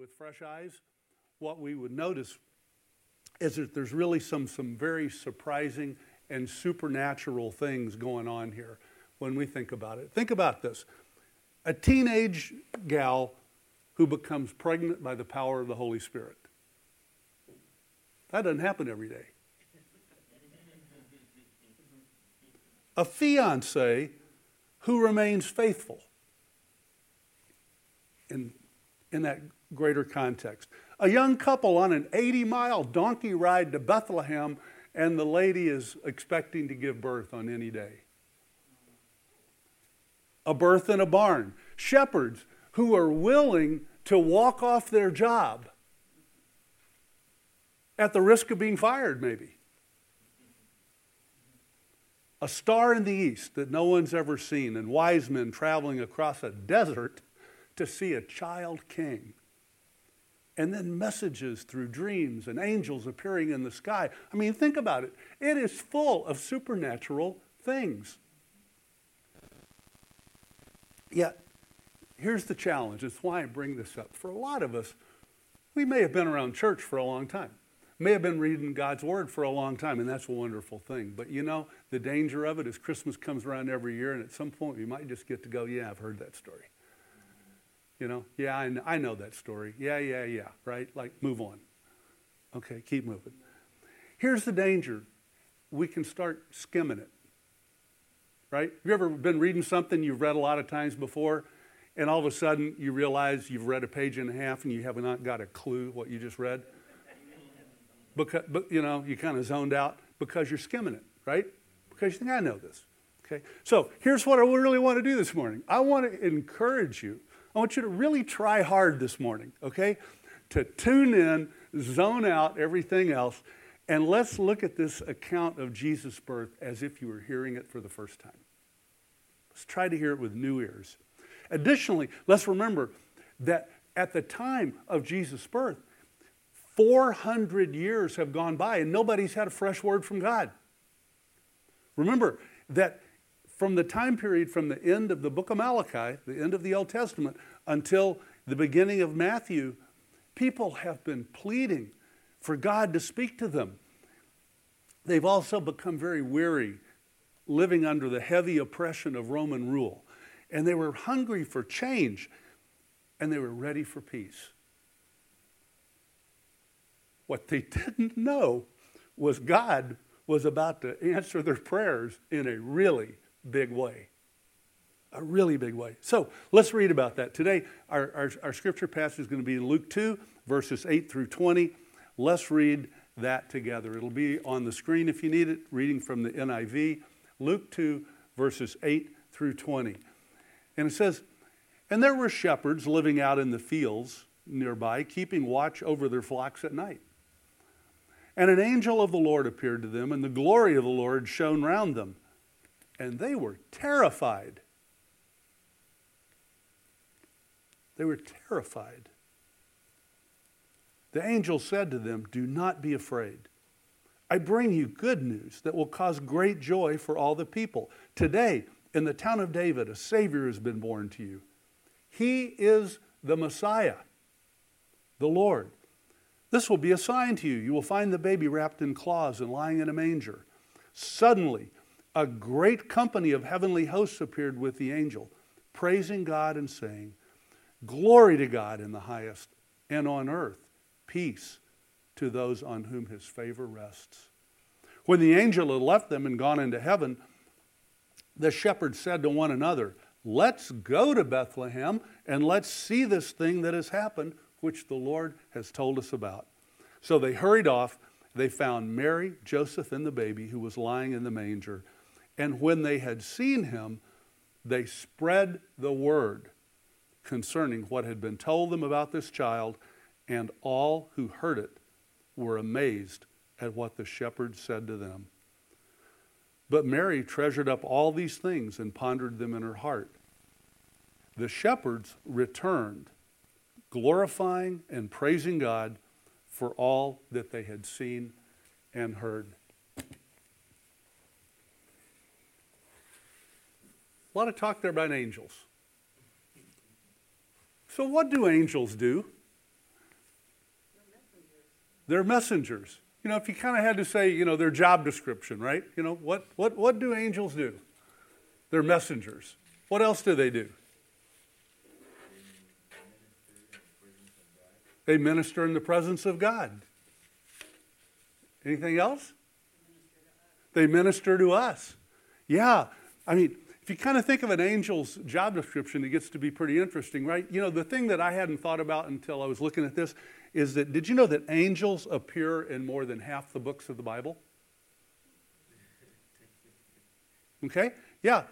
with fresh eyes, what we would notice is that there's really some, some very surprising and supernatural things going on here when we think about it. Think about this a teenage gal who becomes pregnant by the power of the Holy Spirit. That doesn't happen every day. A fiance who remains faithful in, in that greater context. A young couple on an 80 mile donkey ride to Bethlehem, and the lady is expecting to give birth on any day. A birth in a barn. Shepherds who are willing to walk off their job at the risk of being fired, maybe. A star in the east that no one's ever seen, and wise men traveling across a desert to see a child king. And then messages through dreams and angels appearing in the sky. I mean, think about it. It is full of supernatural things. Yet, here's the challenge. It's why I bring this up. For a lot of us, we may have been around church for a long time may have been reading God's Word for a long time, and that's a wonderful thing. But you know, the danger of it is Christmas comes around every year, and at some point you might just get to go, yeah, I've heard that story. You know, yeah, I know, I know that story. Yeah, yeah, yeah, right? Like, move on. Okay, keep moving. Here's the danger we can start skimming it, right? Have you ever been reading something you've read a lot of times before? And all of a sudden, you realize you've read a page and a half and you have not got a clue what you just read because, but you know, you kind of zoned out because you're skimming it, right? Because you think, I know this. Okay? So here's what I really want to do this morning. I want to encourage you. I want you to really try hard this morning, okay? To tune in, zone out everything else, and let's look at this account of Jesus' birth as if you were hearing it for the first time. Let's try to hear it with new ears. Additionally, let's remember that at the time of Jesus' birth, 400 years have gone by and nobody's had a fresh word from God. Remember that from the time period from the end of the book of Malachi, the end of the Old Testament, until the beginning of Matthew, people have been pleading for God to speak to them. They've also become very weary living under the heavy oppression of Roman rule. And they were hungry for change and they were ready for peace. What they didn't know was God was about to answer their prayers in a really big way. A really big way. So let's read about that. Today, our, our, our scripture passage is going to be Luke 2, verses 8 through 20. Let's read that together. It'll be on the screen if you need it, reading from the NIV. Luke 2, verses 8 through 20. And it says, And there were shepherds living out in the fields nearby, keeping watch over their flocks at night. And an angel of the Lord appeared to them, and the glory of the Lord shone round them. And they were terrified. They were terrified. The angel said to them, Do not be afraid. I bring you good news that will cause great joy for all the people. Today, in the town of David, a Savior has been born to you. He is the Messiah, the Lord. This will be a sign to you. You will find the baby wrapped in cloths and lying in a manger. Suddenly, a great company of heavenly hosts appeared with the angel, praising God and saying, Glory to God in the highest, and on earth, peace to those on whom his favor rests. When the angel had left them and gone into heaven, the shepherds said to one another, Let's go to Bethlehem and let's see this thing that has happened which the Lord has told us about. So they hurried off. They found Mary, Joseph, and the baby who was lying in the manger. And when they had seen him, they spread the word concerning what had been told them about this child, and all who heard it were amazed at what the shepherds said to them. But Mary treasured up all these things and pondered them in her heart. The shepherds returned glorifying and praising God for all that they had seen and heard. A lot of talk there about angels. So, what do angels do? They're messengers. You know, if you kind of had to say, you know, their job description, right? You know, what, what, what do angels do? They're messengers. What else do they do? They minister in the presence of God. Anything else? They minister to us. Yeah. I mean, you kind of think of an angel's job description, it gets to be pretty interesting, right? You know, the thing that I hadn't thought about until I was looking at this is that did you know that angels appear in more than half the books of the Bible? Okay? Yeah.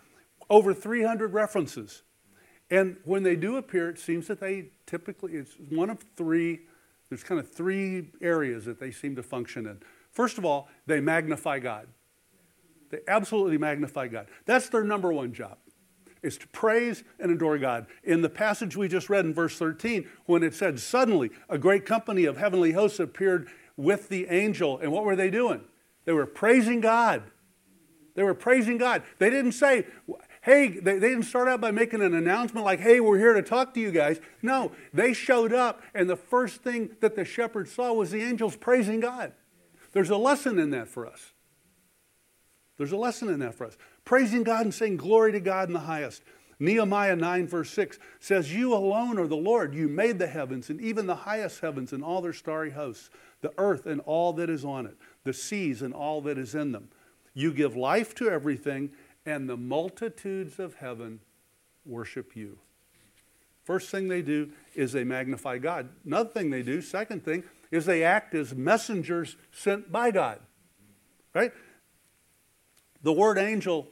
Over 300 references. And when they do appear, it seems that they typically, it's one of three, there's kind of three areas that they seem to function in. First of all, they magnify God. They absolutely magnify God. That's their number one job, is to praise and adore God. In the passage we just read in verse 13, when it said, Suddenly a great company of heavenly hosts appeared with the angel. And what were they doing? They were praising God. They were praising God. They didn't say, hey, they, they, didn't start out by making an announcement like, hey, we're here to talk to you guys. No, they showed up, and the first thing that the shepherds saw was the angels praising God. There's a lesson in that for us. There's a lesson in that for us. Praising God and saying glory to God in the highest. Nehemiah 9, verse 6 says, You alone are the Lord. You made the heavens and even the highest heavens and all their starry hosts, the earth and all that is on it, the seas and all that is in them. You give life to everything, and the multitudes of heaven worship you. First thing they do is they magnify God. Another thing they do, second thing, is they act as messengers sent by God. Right? The word angel,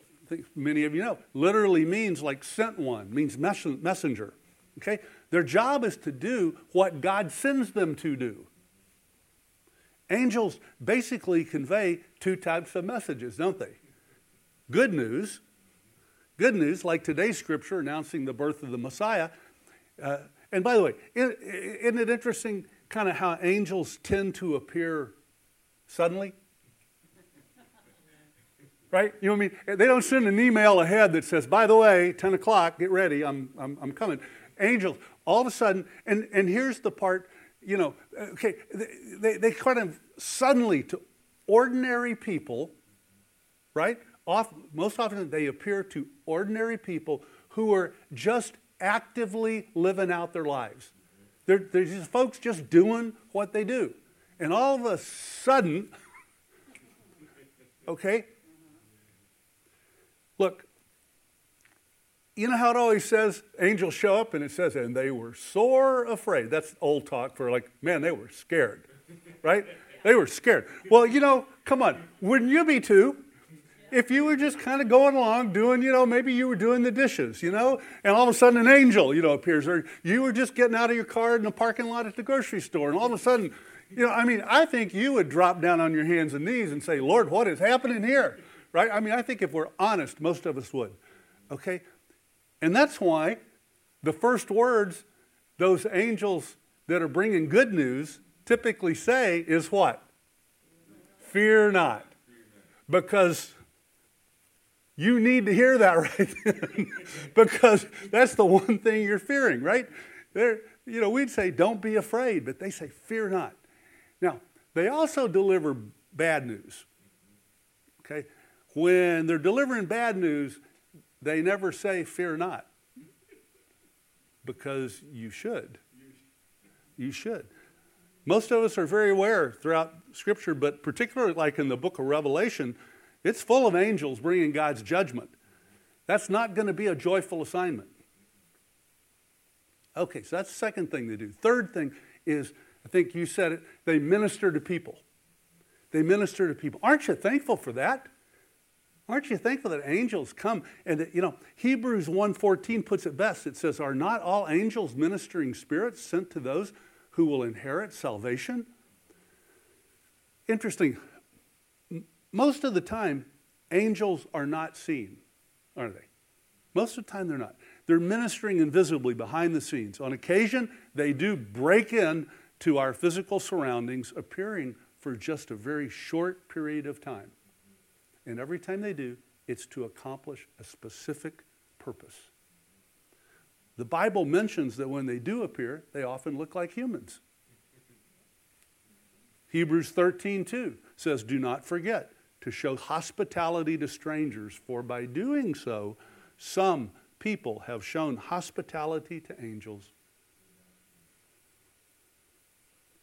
many of you know, literally means like sent one, means messenger. Okay? Their job is to do what God sends them to do. Angels basically convey two types of messages, don't they? Good news, good news, like today's scripture announcing the birth of the Messiah. Uh, and by the way, isn't it interesting kind of how angels tend to appear suddenly? Right? You know what I mean? They don't send an email ahead that says, by the way, 10 o'clock, get ready, I'm, I'm, I'm coming. Angels, all of a sudden, and, and here's the part, you know, okay, they, they, kind of suddenly to ordinary people, right? Off, most often they appear to ordinary people who are just actively living out their lives. They're, they're just folks just doing what they do. And all of a sudden, okay, look, you know how it always says angels show up and it says, and they were sore afraid. That's old talk for like, man, they were scared, right? They were scared. Well, you know, come on, wouldn't you be too? if you were just kind of going along doing, you know, maybe you were doing the dishes, you know, and all of a sudden an angel, you know, appears, or you were just getting out of your car in the parking lot at the grocery store, and all of a sudden, you know, I mean, I think you would drop down on your hands and knees and say, Lord, what is happening here? Right? I mean, I think if we're honest, most of us would. Okay? And that's why the first words those angels that are bringing good news typically say is what? Fear not. Because you need to hear that right then because that's the one thing you're fearing, right? They're, you know, we'd say, don't be afraid, but they say, fear not. Now, they also deliver bad news. When they're delivering bad news, they never say, fear not, because you should. You should. Most of us are very aware throughout Scripture, but particularly like in the book of Revelation, it's full of angels bringing God's judgment. That's not going to be a joyful assignment. Okay, so that's the second thing they do. Third thing is, I think you said it, they minister to people. They minister to people. Aren't you thankful for that? Aren't you thankful that angels come and that, you know, Hebrews 1:14 puts it best. It says, "Are not all angels ministering spirits sent to those who will inherit salvation?" Interesting most of the time, angels are not seen, are they? Most of the time, they're not. They're ministering invisibly behind the scenes. On occasion, they do break in to our physical surroundings, appearing for just a very short period of time. And every time they do, it's to accomplish a specific purpose. The Bible mentions that when they do appear, they often look like humans. Hebrews 13, 2 says, Do not forget to show hospitality to strangers, for by doing so, some people have shown hospitality to angels.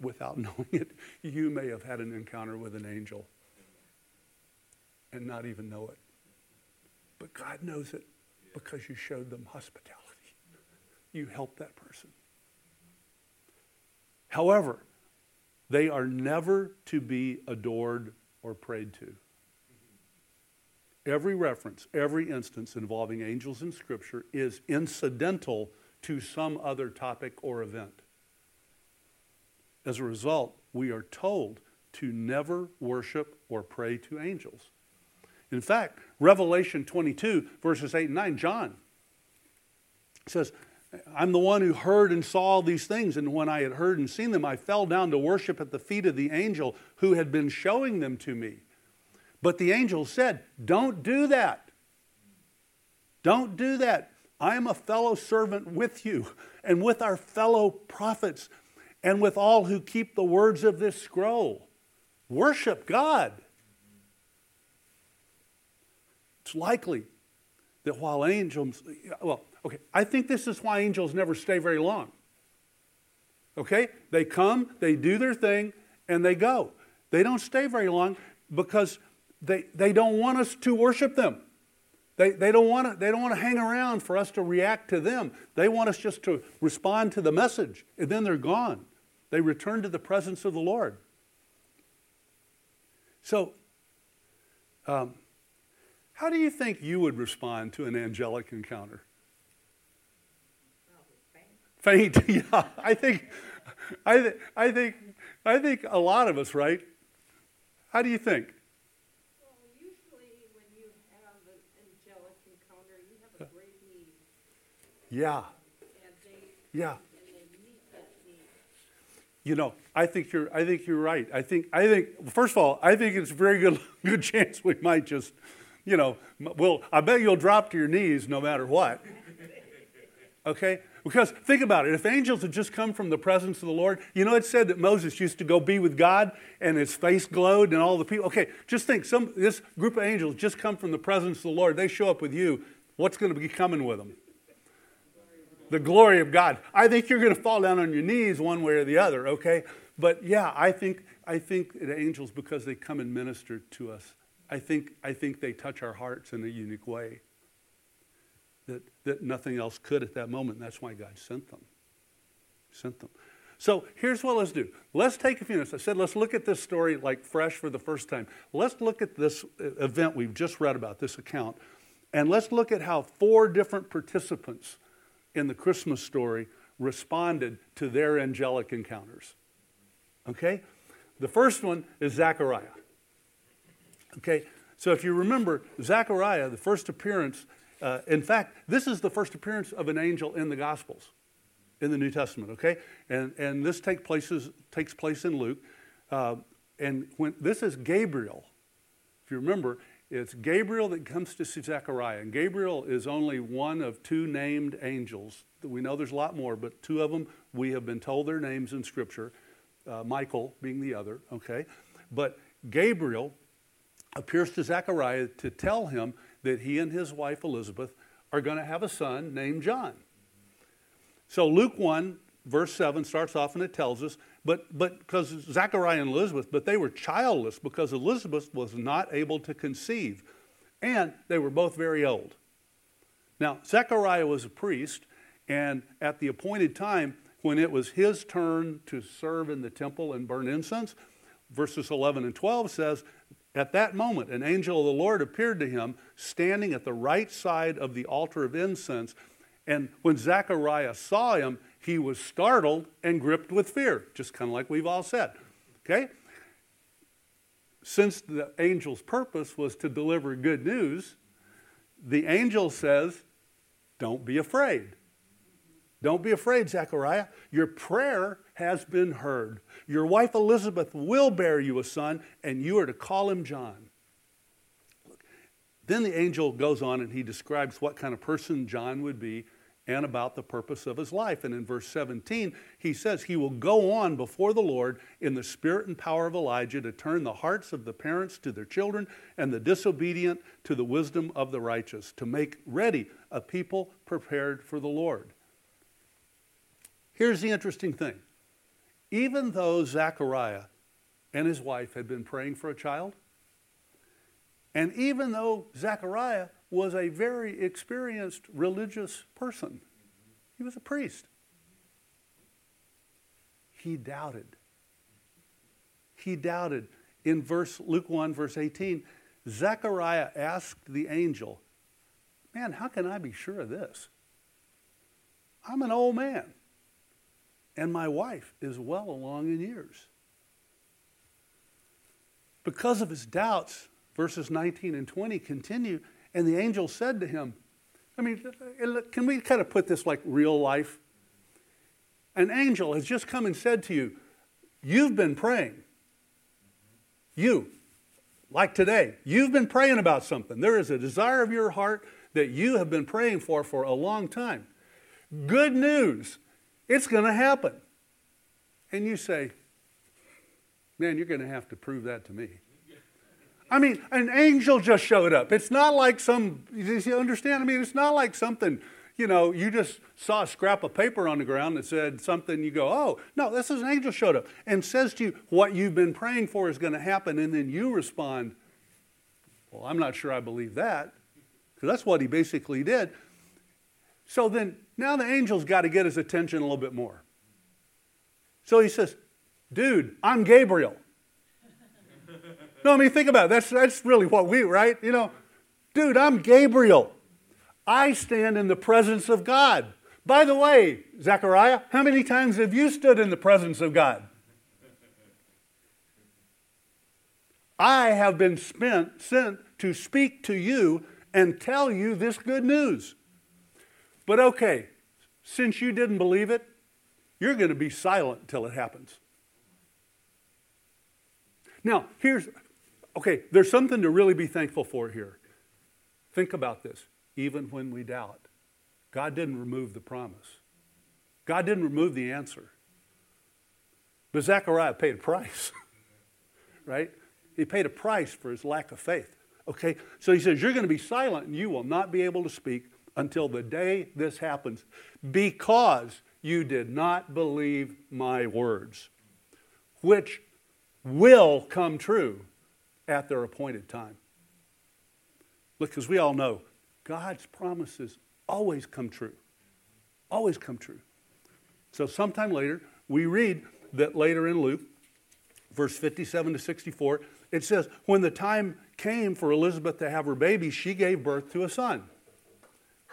Without knowing it, you may have had an encounter with an angel and not even know it. But God knows it because you showed them hospitality. You helped that person. However, they are never to be adored or prayed to. Every reference, every instance involving angels in Scripture is incidental to some other topic or event. As a result, we are told to never worship or pray to angels. In fact, Revelation 22, verses 8 and 9, John says, I'm the one who heard and saw these things, and when I had heard and seen them, I fell down to worship at the feet of the angel who had been showing them to me. But the angel said, Don't do that. Don't do that. I am a fellow servant with you and with our fellow prophets and with all who keep the words of this scroll. Worship God. It's likely that while angels, well, okay, I think this is why angels never stay very long. Okay? They come, they do their thing, and they go. They don't stay very long because they, they don't want us to worship them. They, they, don't want to, they don't want to hang around for us to react to them. They want us just to respond to the message, and then they're gone. They return to the presence of the Lord. So, um, how do you think you would respond to an angelic encounter? Faint. faint. yeah. I think, I, th- I think, I think a lot of us, right? How do you think? Well, usually when you have an angelic encounter, you have a great need. Yeah. They, yeah. And they meet that need. You know, I think you're. I think you're right. I think. I think. First of all, I think it's a very good good chance we might just you know, well, I bet you'll drop to your knees no matter what. Okay? Because think about it. If angels had just come from the presence of the Lord, you know, it said that Moses used to go be with God and his face glowed and all the people. Okay, just think some this group of angels just come from the presence of the Lord. They show up with you. What's going to be coming with them? The glory of God. I think you're going to fall down on your knees one way or the other, okay? But yeah, I think I think the angels because they come and minister to us I think, I think they touch our hearts in a unique way that, that nothing else could at that moment. That's why God sent them. Sent them. So here's what let's do. Let's take a few minutes. I said let's look at this story like fresh for the first time. Let's look at this uh, event we've just read about, this account, and let's look at how four different participants in the Christmas story responded to their angelic encounters. Okay? The first one is Zechariah. Okay, so if you remember, Zechariah, the first appearance, uh, in fact, this is the first appearance of an angel in the Gospels, in the New Testament, okay? And, and this take places, takes place in Luke. Uh, and when this is Gabriel, if you remember, it's Gabriel that comes to see Zechariah. And Gabriel is only one of two named angels. We know there's a lot more, but two of them, we have been told their names in Scripture, uh, Michael being the other, okay? But Gabriel appears to Zechariah to tell him that he and his wife Elizabeth are going to have a son named John. So Luke 1, verse 7 starts off and it tells us, but but because Zechariah and Elizabeth, but they were childless because Elizabeth was not able to conceive, and they were both very old. Now, Zechariah was a priest, and at the appointed time, when it was his turn to serve in the temple and burn incense, verses 11 and 12 says at that moment, an angel of the Lord appeared to him, standing at the right side of the altar of incense. And when Zechariah saw him, he was startled and gripped with fear, just kind of like we've all said. Okay? Since the angel's purpose was to deliver good news, the angel says, Don't be afraid. Don't be afraid, Zechariah. Your prayer has been heard. Your wife Elizabeth will bear you a son, and you are to call him John. Then the angel goes on and he describes what kind of person John would be and about the purpose of his life. And in verse 17, he says, He will go on before the Lord in the spirit and power of Elijah to turn the hearts of the parents to their children and the disobedient to the wisdom of the righteous, to make ready a people prepared for the Lord. Here's the interesting thing even though Zechariah and his wife had been praying for a child, and even though Zechariah was a very experienced religious person, he was a priest, he doubted. He doubted. In verse Luke 1, verse 18, Zechariah asked the angel, Man, how can I be sure of this? I'm an old man, and my wife is well along in years. Because of his doubts, verses 19 and 20 continue, and the angel said to him, I mean, can we kind of put this like real life? An angel has just come and said to you, You've been praying. You, like today, you've been praying about something. There is a desire of your heart that you have been praying for for a long time. Good news, it's going to happen. And you say, Man, you're going to have to prove that to me. I mean, an angel just showed up. It's not like some, you understand? I mean, it's not like something, you know, you just saw a scrap of paper on the ground that said something, you go, oh, no, this is an angel showed up and says to you, what you've been praying for is going to happen. And then you respond, well, I'm not sure I believe that. Because that's what he basically did. So then, now the angel's got to get his attention a little bit more. So he says, dude, I'm Gabriel. No, I mean, think about it. That's, that's really what we, right? You know, dude, I'm Gabriel. I stand in the presence of God. By the way, Zechariah, how many times have you stood in the presence of God? I have been spent, sent to speak to you and tell you this good news. But okay, since you didn't believe it, you're going to be silent until it happens. Now, here's okay, there's something to really be thankful for here. Think about this. Even when we doubt, God didn't remove the promise, God didn't remove the answer. But Zechariah paid a price, right? He paid a price for his lack of faith. Okay? So he says, You're going to be silent and you will not be able to speak until the day this happens because you did not believe my words, which will come true at their appointed time. Look, because we all know God's promises always come true. Always come true. So, sometime later, we read that later in Luke, verse 57 to 64, it says, When the time came for Elizabeth to have her baby, she gave birth to a son.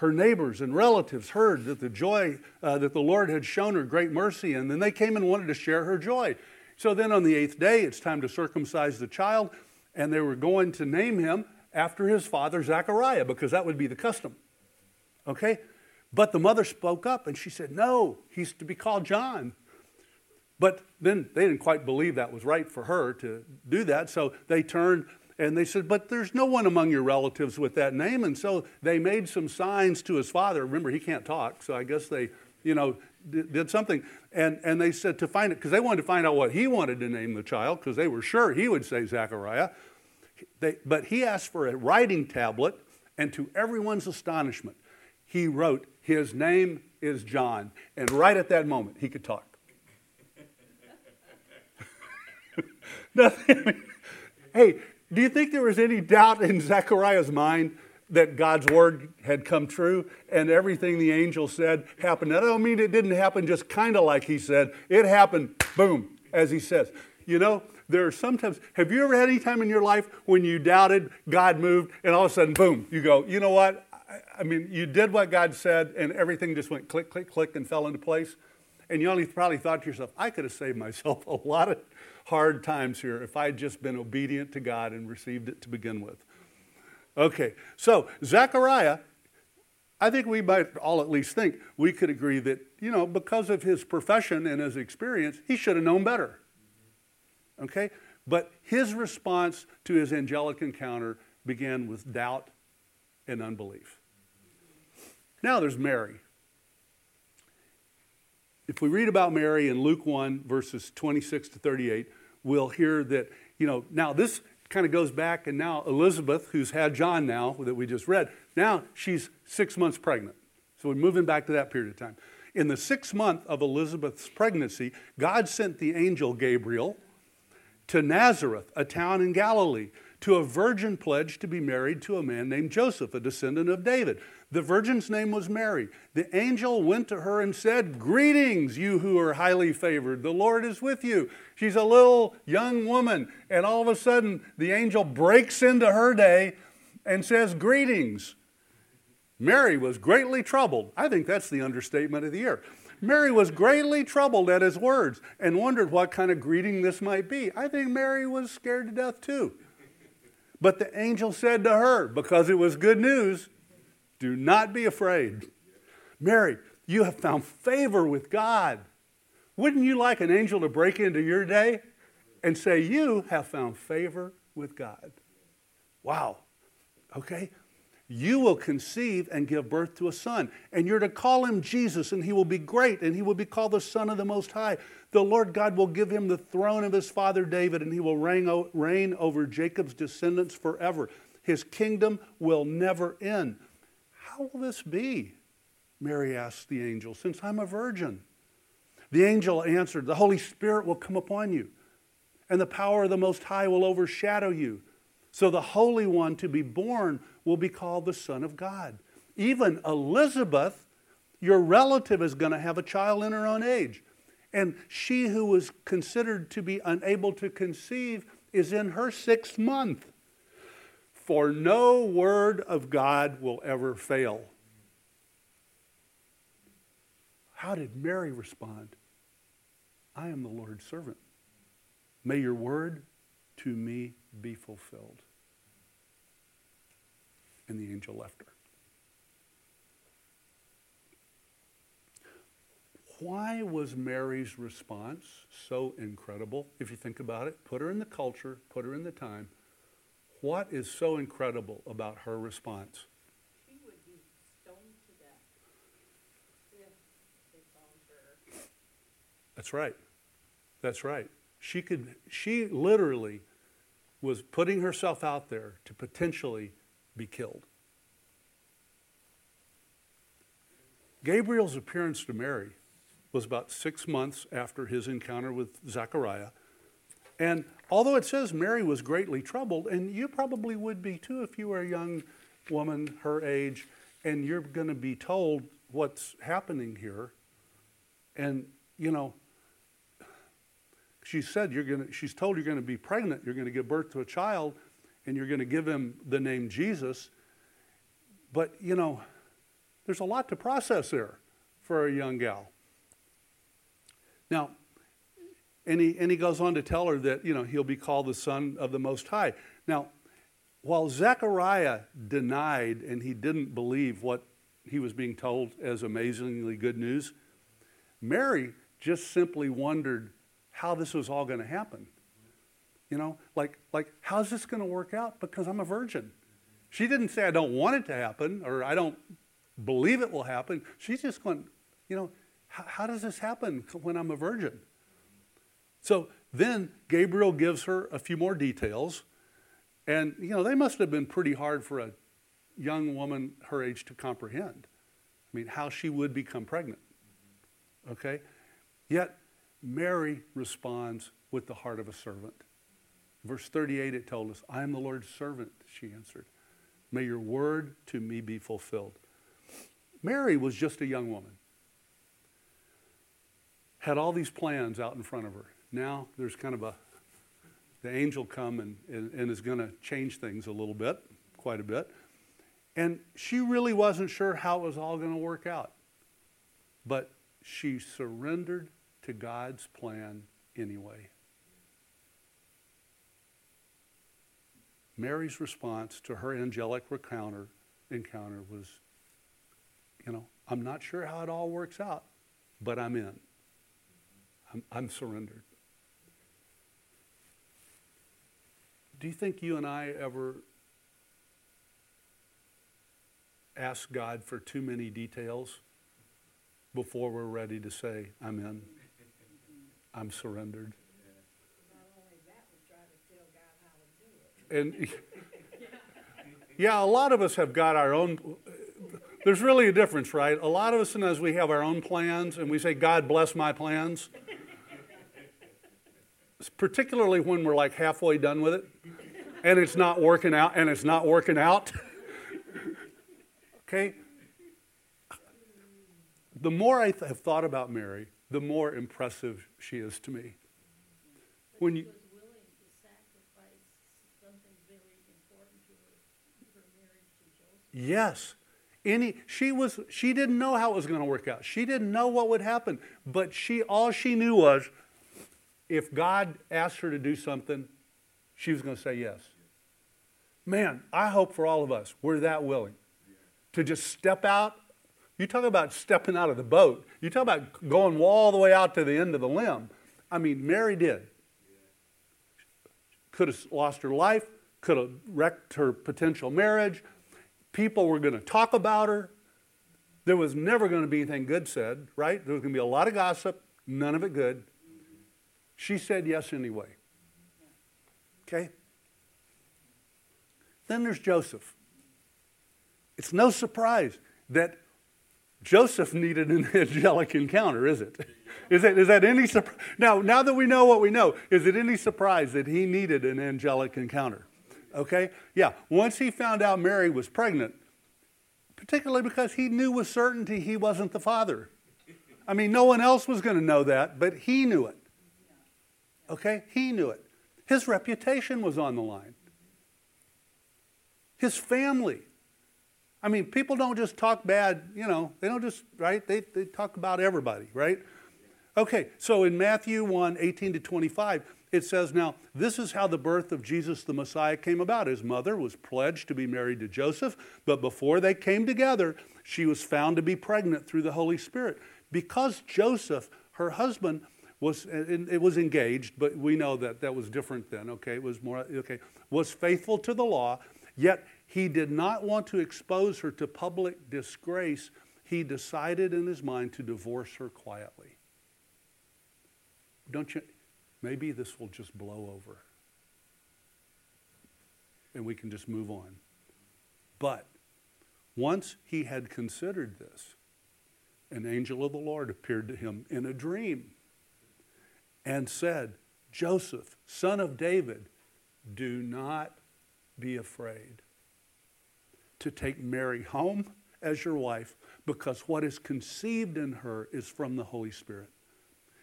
Her neighbors and relatives heard that the joy uh, that the Lord had shown her great mercy, and then they came and wanted to share her joy. So then on the eighth day, it's time to circumcise the child and they were going to name him after his father, Zechariah, because that would be the custom. Okay? But the mother spoke up and she said, No, he's to be called John. But then they didn't quite believe that was right for her to do that, so they turned and they said, But there's no one among your relatives with that name. And so they made some signs to his father. Remember, he can't talk, so I guess they, you know, did, did something. And, and they said to find it, because they wanted to find out what he wanted to name the child, because they were sure he would say Zechariah. They, but he asked for a writing tablet, and to everyone's astonishment, he wrote, His name is John. And right at that moment, he could talk. Nothing. hey, do you think there was any doubt in Zechariah's mind that God's word had come true and everything the angel said happened? I don't mean it didn't happen just kind of like he said, it happened, boom, as he says. You know, there are sometimes, have you ever had any time in your life when you doubted, God moved, and all of a sudden, boom, you go, you know what? I, I mean, you did what God said, and everything just went click, click, click, and fell into place. And you only probably thought to yourself, I could have saved myself a lot of hard times here if I'd just been obedient to God and received it to begin with. Okay, so Zechariah, I think we might all at least think we could agree that, you know, because of his profession and his experience, he should have known better. Okay? But his response to his angelic encounter began with doubt and unbelief. Now there's Mary. If we read about Mary in Luke 1, verses 26 to 38, we'll hear that, you know, now this kind of goes back, and now Elizabeth, who's had John now that we just read, now she's six months pregnant. So we're moving back to that period of time. In the sixth month of Elizabeth's pregnancy, God sent the angel Gabriel to Nazareth, a town in Galilee, to a virgin pledged to be married to a man named Joseph, a descendant of David. The virgin's name was Mary. The angel went to her and said, Greetings, you who are highly favored. The Lord is with you. She's a little young woman. And all of a sudden, the angel breaks into her day and says, Greetings. Mary was greatly troubled. I think that's the understatement of the year. Mary was greatly troubled at his words and wondered what kind of greeting this might be. I think Mary was scared to death too. But the angel said to her, because it was good news, do not be afraid. Mary, you have found favor with God. Wouldn't you like an angel to break into your day and say, You have found favor with God? Wow. Okay? You will conceive and give birth to a son, and you're to call him Jesus, and he will be great, and he will be called the Son of the Most High. The Lord God will give him the throne of his father David, and he will reign, reign over Jacob's descendants forever. His kingdom will never end. How will this be? Mary asked the angel, since I'm a virgin. The angel answered, The Holy Spirit will come upon you, and the power of the Most High will overshadow you. So the Holy One to be born will be called the Son of God. Even Elizabeth, your relative, is going to have a child in her own age. And she who was considered to be unable to conceive is in her sixth month. For no word of God will ever fail. How did Mary respond? I am the Lord's servant. May your word to me be fulfilled and the angel left her. Why was Mary's response so incredible? If you think about it, put her in the culture, put her in the time. What is so incredible about her response? She would be stoned to death if they found her. That's right. That's right. She could she literally was putting herself out there to potentially be killed. Gabriel's appearance to Mary was about six months after his encounter with Zechariah. And although it says Mary was greatly troubled, and you probably would be too if you were a young woman her age and you're going to be told what's happening here. And, you know, she said you're going to, she's told you're going to be pregnant, you're going to give birth to a child, and you're going to give him the name Jesus. But, you know, there's a lot to process there for a young gal. Now, and he, and he goes on to tell her that, you know, he'll be called the Son of the Most High. Now, while Zechariah denied and he didn't believe what he was being told as amazingly good news, Mary just simply wondered how this was all going to happen. You know, like, like how's this going to work out? Because I'm a virgin. She didn't say, I don't want it to happen or I don't believe it will happen. She's just going, you know, how does this happen when I'm a virgin? So then Gabriel gives her a few more details. And, you know, they must have been pretty hard for a young woman her age to comprehend. I mean, how she would become pregnant. Okay? Yet Mary responds with the heart of a servant. Verse 38, it told us, I am the Lord's servant, she answered. May your word to me be fulfilled. Mary was just a young woman, had all these plans out in front of her. Now there's kind of a, the angel come and, and, and is going to change things a little bit, quite a bit. And she really wasn't sure how it was all going to work out. But she surrendered to God's plan anyway. Mary's response to her angelic encounter, encounter was, you know, I'm not sure how it all works out, but I'm in. I'm, I'm surrendered. Do you think you and I ever ask God for too many details? before we're ready to say, I'm in, I'm surrendered. And yeah, a lot of us have got our own. There's really a difference, right? A lot of us, as we have our own plans and we say, God bless my plans, particularly when we're like halfway done with it and it's not working out and it's not working out. okay? The more I th- have thought about Mary, the more impressive she is to me. When you, was willing to sacrifice something very important to her, her marriage to Joseph. Yes. Any she was she didn't know how it was going to work out. She didn't know what would happen, but she all she knew was if God asked her to do something, she was going to say yes. Man, I hope for all of us we're that willing to just step out. You talk about stepping out of the boat. You talk about going all the way out to the end of the limb. I mean, Mary did. Could have lost her life, could have wrecked her potential marriage, People were going to talk about her. There was never going to be anything good said, right? There was going to be a lot of gossip, none of it good. She said yes anyway. Okay? Then there's Joseph. It's no surprise that Joseph needed an angelic encounter, is it? Is that, is that any surprise? Now, now that we know what we know, is it any surprise that he needed an angelic encounter? Okay? Yeah, once he found out Mary was pregnant, particularly because he knew with certainty he wasn't the father. I mean, no one else was going to know that, but he knew it. Okay? He knew it. His reputation was on the line. His family. I mean, people don't just talk bad, you know, they don't just, right? They, they talk about everybody, right? Okay, so in Matthew 1 18 to 25, it says, Now, this is how the birth of Jesus the Messiah came about. His mother was pledged to be married to Joseph, but before they came together, she was found to be pregnant through the Holy Spirit. Because Joseph, her husband, was it was engaged, but we know that that was different then. Okay, it was more okay. Was faithful to the law, yet he did not want to expose her to public disgrace. He decided in his mind to divorce her quietly. Don't you? maybe this will just blow over and we can just move on. But once he had considered this, an angel of the Lord appeared to him in a dream and said, Joseph, son of David, do not be afraid to take Mary home as your wife because what is conceived in her is from the Holy Spirit.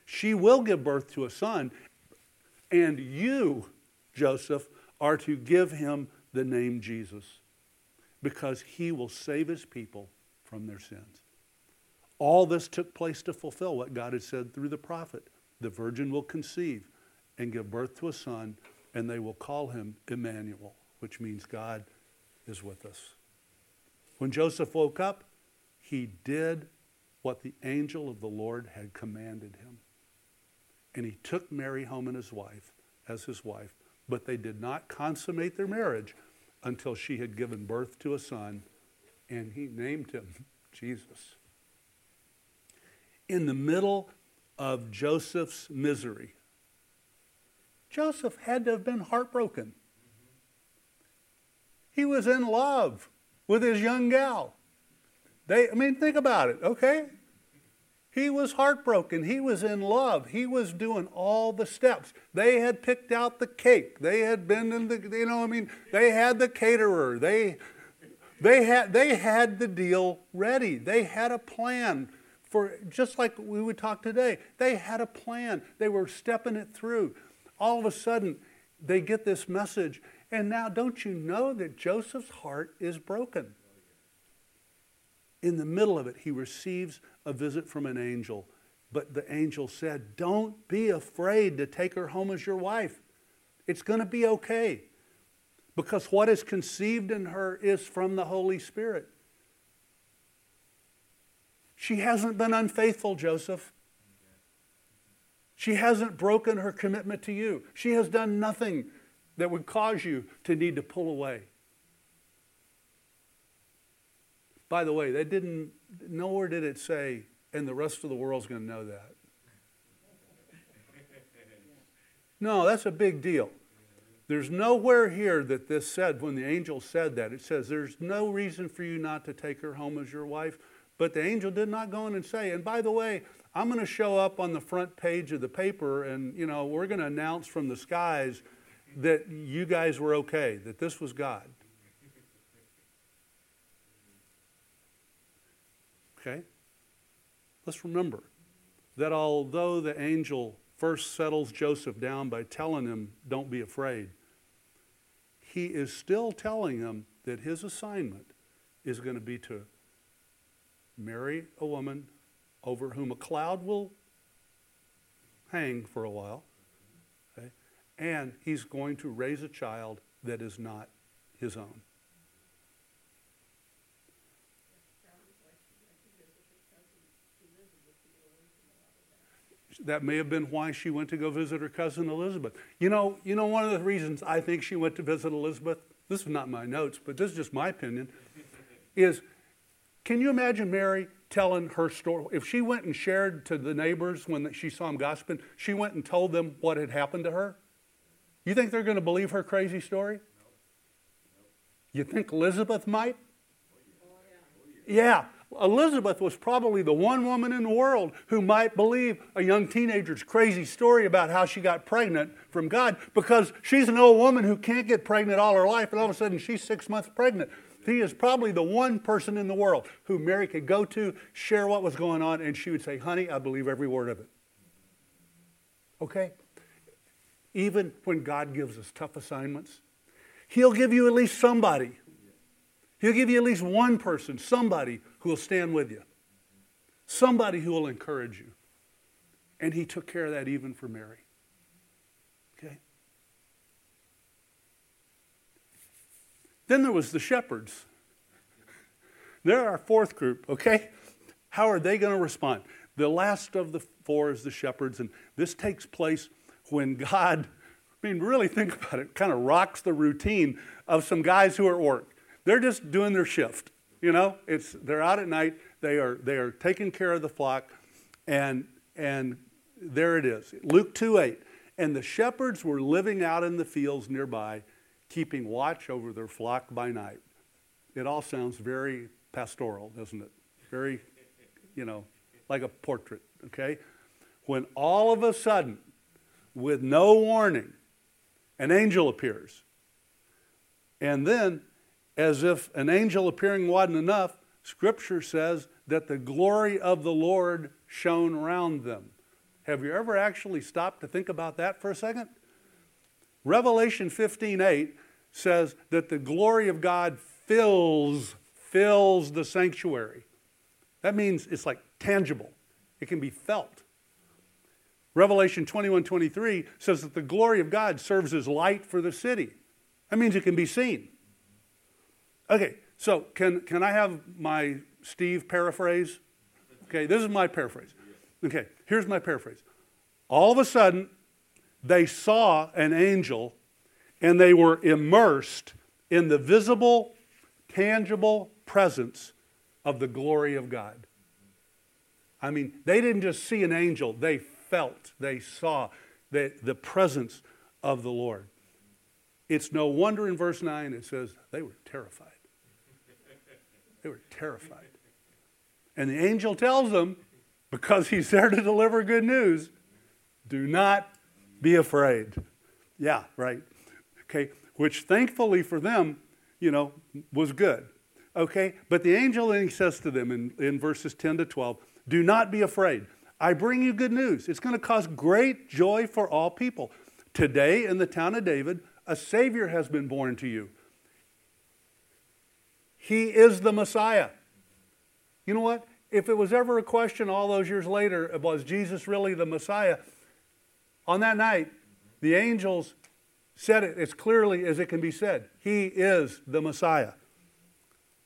She will give birth to a son, and you, Joseph, are to give him the name Jesus because he will save his people from their sins. All this took place to fulfill what God had said through the prophet. The virgin will conceive and give birth to a son, and they will call him Emmanuel, which means God is with us. When Joseph woke up, he did what the angel of the Lord had commanded him. And he took Mary home and his wife as his wife, but they did not consummate their marriage until she had given birth to a son, and he named him Jesus. In the middle of Joseph's misery, Joseph had to have been heartbroken. He was in love with his young gal. They, I mean, think about it, okay? He was heartbroken. He was in love. He was doing all the steps. They had picked out the cake. They had been in the, you know, I mean, they had the caterer. They, they, had, they had the deal ready. They had a plan for, just like we would talk today, they had a plan. They were stepping it through. All of a sudden, they get this message. And now, don't you know that Joseph's heart is broken? In the middle of it, he receives a visit from an angel. But the angel said, Don't be afraid to take her home as your wife. It's going to be okay. Because what is conceived in her is from the Holy Spirit. She hasn't been unfaithful, Joseph. She hasn't broken her commitment to you. She has done nothing that would cause you to need to pull away. By the way, that didn't, nowhere did it say and the rest of the world's going to know that. No, that's a big deal. There's nowhere here that this said, when the angel said that, it says, There's no reason for you not to take her home as your wife. But the angel did not go in and say, And by the way, I'm going to show up on the front page of the paper, and, you know, we're going to announce from the skies that you guys were okay, that this was God. Okay? Let's remember that although the angel first settles Joseph down by telling him, Don't be afraid, he is still telling him that his assignment is going to be to marry a woman over whom a cloud will hang for a while, okay? and he's going to raise a child that is not his own. that may have been why she went to go visit her cousin Elizabeth. You know, you know one of the reasons I think she went to visit Elizabeth, this is not my notes, but this is just my opinion, is can you imagine Mary telling her story? If she went and shared to the neighbors when she saw them gossiping, she went and told them what had happened to her? You think they're going to believe her crazy story? You think Elizabeth might? Yeah. Elizabeth was probably the one woman in the world who might believe a young teenager's crazy story about how she got pregnant from God because she's an old woman who can't get pregnant all her life and all of a sudden she's six months pregnant. He is probably the one person in the world who Mary could go to, share what was going on, and she would say, Honey, I believe every word of it. Okay? Even when God gives us tough assignments, He'll give you at least somebody. He'll give you at least one person, somebody who will stand with you, somebody who will encourage you. And he took care of that even for Mary. Okay? Then there was the shepherds. They're our fourth group, okay? How are they going to respond? The last of the four is the shepherds, and this takes place when God, I mean, really think about it, kind of rocks the routine of some guys who are at work. They're just doing their shift. You know, it's they're out at night. They are they are taking care of the flock, and and there it is. Luke two eight. And the shepherds were living out in the fields nearby, keeping watch over their flock by night. It all sounds very pastoral, doesn't it? Very, you know, like a portrait. Okay, when all of a sudden, with no warning, an angel appears, and then as if an angel appearing wasn't enough, Scripture says that the glory of the Lord shone around them. Have you ever actually stopped to think about that for a second? Revelation 15:8 says that the glory of God fills fills the sanctuary. That means it's like tangible. It can be felt. Revelation 21:23 says that the glory of God serves as light for the city. That means it can be seen. Okay, so can, can I have my Steve paraphrase? Okay, this is my paraphrase. Okay, here's my paraphrase. All of a sudden, they saw an angel and they were immersed in the visible, tangible presence of the glory of God. I mean, they didn't just see an angel, they felt, they saw the, the presence of the Lord. It's no wonder in verse 9 it says they were terrified. They were terrified. And the angel tells them, because he's there to deliver good news, do not be afraid. Yeah, right. Okay, which thankfully for them, you know, was good. Okay, but the angel then he says to them in, in verses 10 to 12, do not be afraid. I bring you good news. It's going to cause great joy for all people. Today in the town of David, a Savior has been born to you. He is the Messiah. You know what? If it was ever a question all those years later, was Jesus really the Messiah? On that night, the angels said it as clearly as it can be said. He is the Messiah.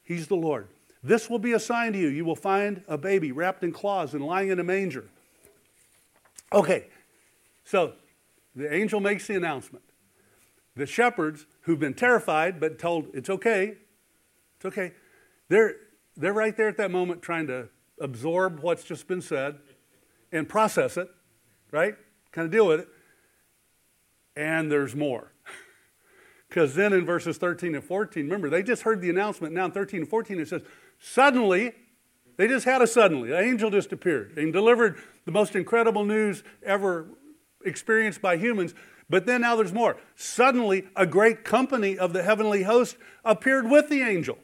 He's the Lord. This will be a sign to you. You will find a baby wrapped in cloths and lying in a manger. Okay, so the angel makes the announcement. The shepherds, who've been terrified but told it's okay, it's okay. They're, they're right there at that moment trying to absorb what's just been said and process it, right? Kind of deal with it. And there's more. Because then in verses 13 and 14, remember, they just heard the announcement. Now in 13 and 14, it says, Suddenly, they just had a suddenly. The angel just appeared and delivered the most incredible news ever experienced by humans. But then now there's more. Suddenly, a great company of the heavenly host appeared with the angel,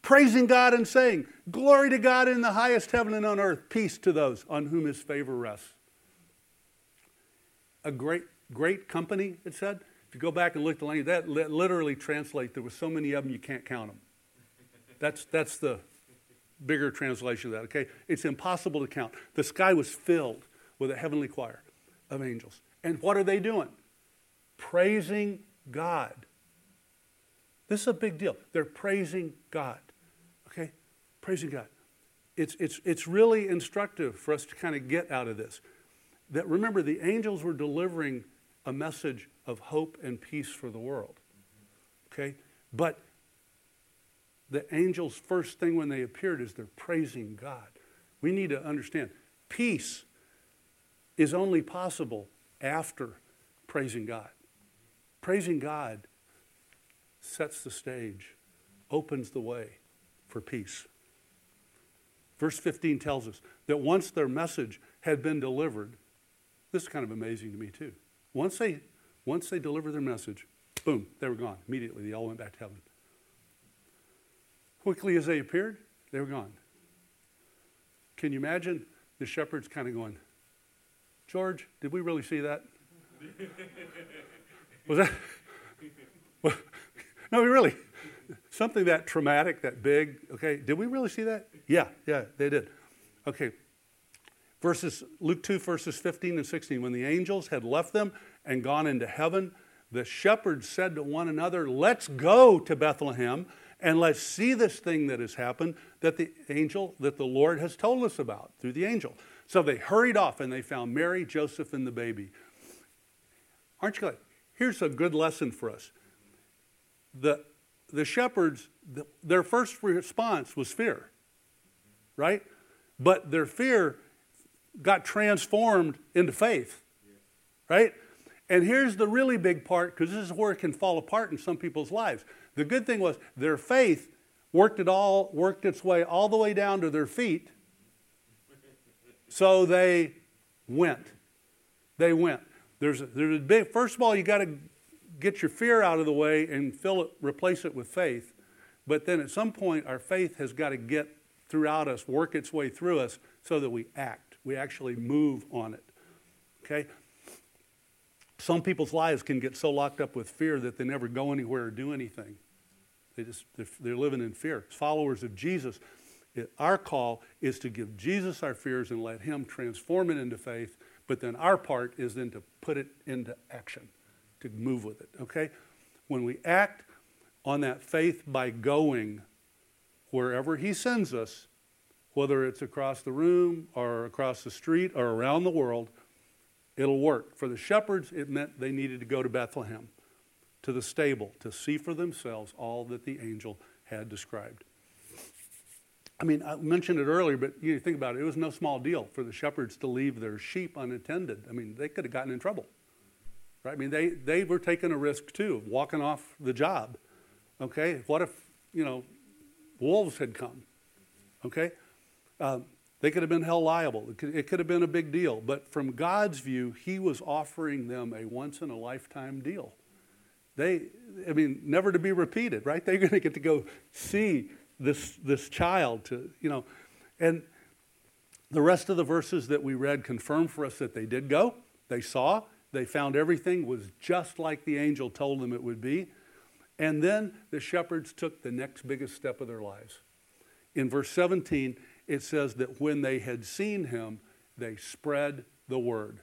praising God and saying, Glory to God in the highest heaven and on earth, peace to those on whom his favor rests. A great, great company, it said. If you go back and look at the language, that literally translates, there were so many of them you can't count them. That's, that's the bigger translation of that, okay? It's impossible to count. The sky was filled with a heavenly choir of angels. And what are they doing? Praising God. This is a big deal. They're praising God. Okay? Praising God. It's, it's, it's really instructive for us to kind of get out of this. That remember, the angels were delivering a message of hope and peace for the world. Okay? But the angels' first thing when they appeared is they're praising God. We need to understand peace is only possible after praising God. Praising God sets the stage, opens the way for peace. Verse 15 tells us that once their message had been delivered, this is kind of amazing to me too. Once they, once they delivered their message, boom, they were gone. Immediately, they all went back to heaven. Quickly as they appeared, they were gone. Can you imagine the shepherds kind of going, George, did we really see that? Was that? No, really. Something that traumatic, that big, okay, did we really see that? Yeah, yeah, they did. Okay. Verses Luke 2, verses 15 and 16. When the angels had left them and gone into heaven, the shepherds said to one another, Let's go to Bethlehem and let's see this thing that has happened that the angel, that the Lord has told us about through the angel. So they hurried off and they found Mary, Joseph, and the baby. Aren't you glad? Here's a good lesson for us. The, the shepherds, the, their first response was fear, right? But their fear got transformed into faith, right? And here's the really big part, because this is where it can fall apart in some people's lives. The good thing was their faith worked it all worked its way all the way down to their feet so they went. They went. There's a, there's a big, first of all, you got to get your fear out of the way and fill it, replace it with faith. But then at some point, our faith has got to get throughout us, work its way through us so that we act. We actually move on it. Okay? Some people's lives can get so locked up with fear that they never go anywhere or do anything. They just, they're, they're living in fear. Followers of Jesus, it, our call is to give Jesus our fears and let Him transform it into faith, but then our part is then to put it into action, to move with it, okay? When we act on that faith by going wherever He sends us, whether it's across the room or across the street or around the world, it'll work. For the shepherds, it meant they needed to go to Bethlehem, to the stable, to see for themselves all that the angel had described. I mean, I mentioned it earlier, but you think about it, it was no small deal for the shepherds to leave their sheep unattended. I mean, they could have gotten in trouble. Right? I mean, they, they were taking a risk too, of walking off the job. Okay? What if, you know, wolves had come? Okay? Uh, they could have been held liable. It could, it could have been a big deal. But from God's view, He was offering them a once in a lifetime deal. They, I mean, never to be repeated, right? They're going to get to go see this, this child to, you know, and the rest of the verses that we read confirm for us that they did go. They saw, they found everything was just like the angel told them it would be. And then the shepherds took the next biggest step of their lives. In verse 17, it says that when they had seen him, they spread the word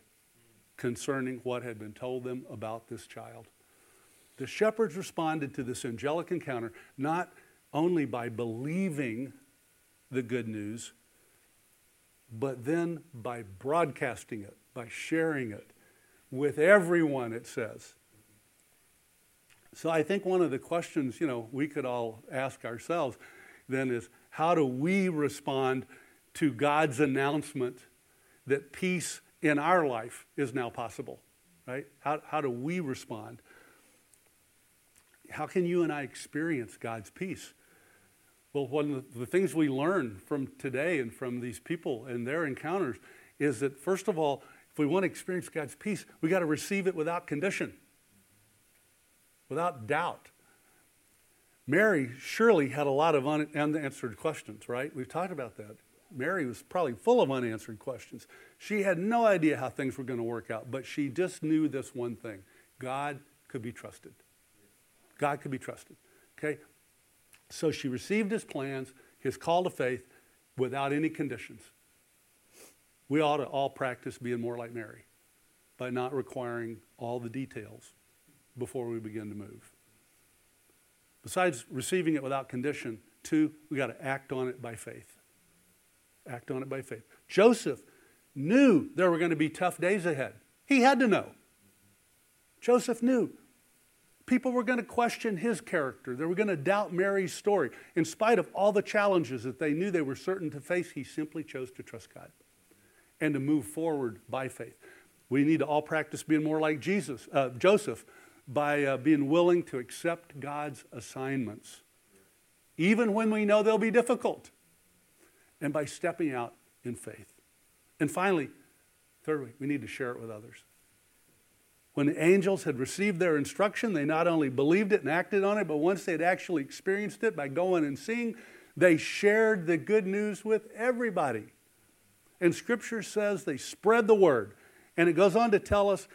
concerning what had been told them about this child. The shepherds responded to this angelic encounter not only by believing the good news, but then by broadcasting it, by sharing it with everyone, it says. So I think one of the questions, you know, we could all ask ourselves then is how do we respond to God's announcement that peace in our life is now possible, right? How, how do we respond? How can you and I experience God's peace? Well, one of the things we learn from today and from these people and their encounters is that, first of all, if we want to experience God's peace, we got to receive it without condition, without doubt. Mary surely had a lot of unanswered questions, right? We've talked about that. Mary was probably full of unanswered questions. She had no idea how things were going to work out, but she just knew this one thing God could be trusted. God could be trusted. Okay? So she received his plans, his call to faith, without any conditions. We ought to all practice being more like Mary by not requiring all the details before we begin to move. Besides receiving it without condition, two, we got to act on it by faith. Act on it by faith. Joseph knew there were going to be tough days ahead. He had to know. Joseph knew. People were going to question his character. They were going to doubt Mary's story. In spite of all the challenges that they knew they were certain to face, he simply chose to trust God and to move forward by faith. We need to all practice being more like Jesus, uh, Joseph, by uh, being willing to accept God's assignments, even when we know they'll be difficult, and by stepping out in faith. And finally, thirdly, we need to share it with others. When the angels had received their instruction, they not only believed it and acted on it, but once they'd actually experienced it by going and seeing, they shared the good news with everybody. And Scripture says they spread the word. And it goes on to tell us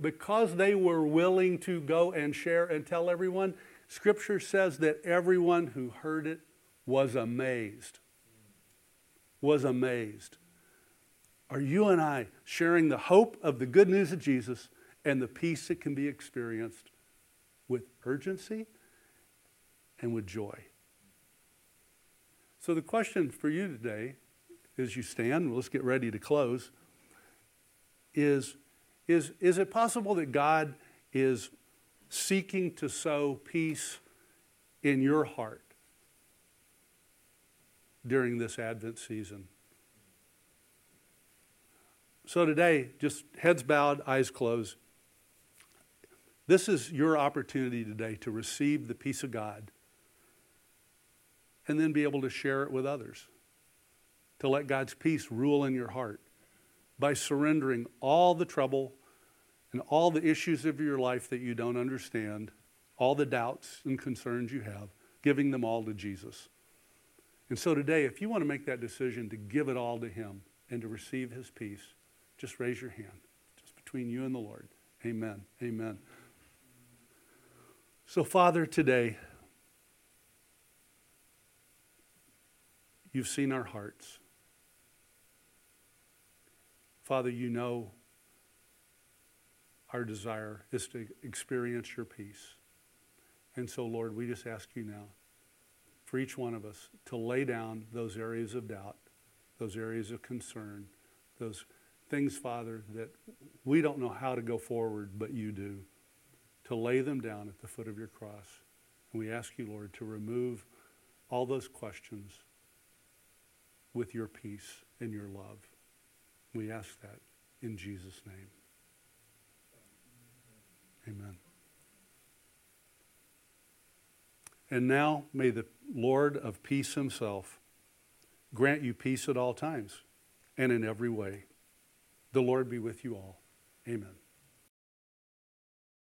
because they were willing to go and share and tell everyone, Scripture says that everyone who heard it was amazed. Was amazed. Are you and I sharing the hope of the good news of Jesus and the peace that can be experienced with urgency and with joy? So, the question for you today, as you stand, let's get ready to close, is is, is it possible that God is seeking to sow peace in your heart during this Advent season? So, today, just heads bowed, eyes closed. This is your opportunity today to receive the peace of God and then be able to share it with others, to let God's peace rule in your heart by surrendering all the trouble and all the issues of your life that you don't understand, all the doubts and concerns you have, giving them all to Jesus. And so today, if you want to make that decision to give it all to Him and to receive His peace, just raise your hand. Just between you and the Lord. Amen. Amen. So, Father, today, you've seen our hearts. Father, you know our desire is to experience your peace. And so, Lord, we just ask you now for each one of us to lay down those areas of doubt, those areas of concern, those things, Father, that we don't know how to go forward, but you do, to lay them down at the foot of your cross. And we ask you, Lord, to remove all those questions with your peace and your love. We ask that in Jesus' name. Amen. And now may the Lord of peace himself grant you peace at all times and in every way. The Lord be with you all. Amen.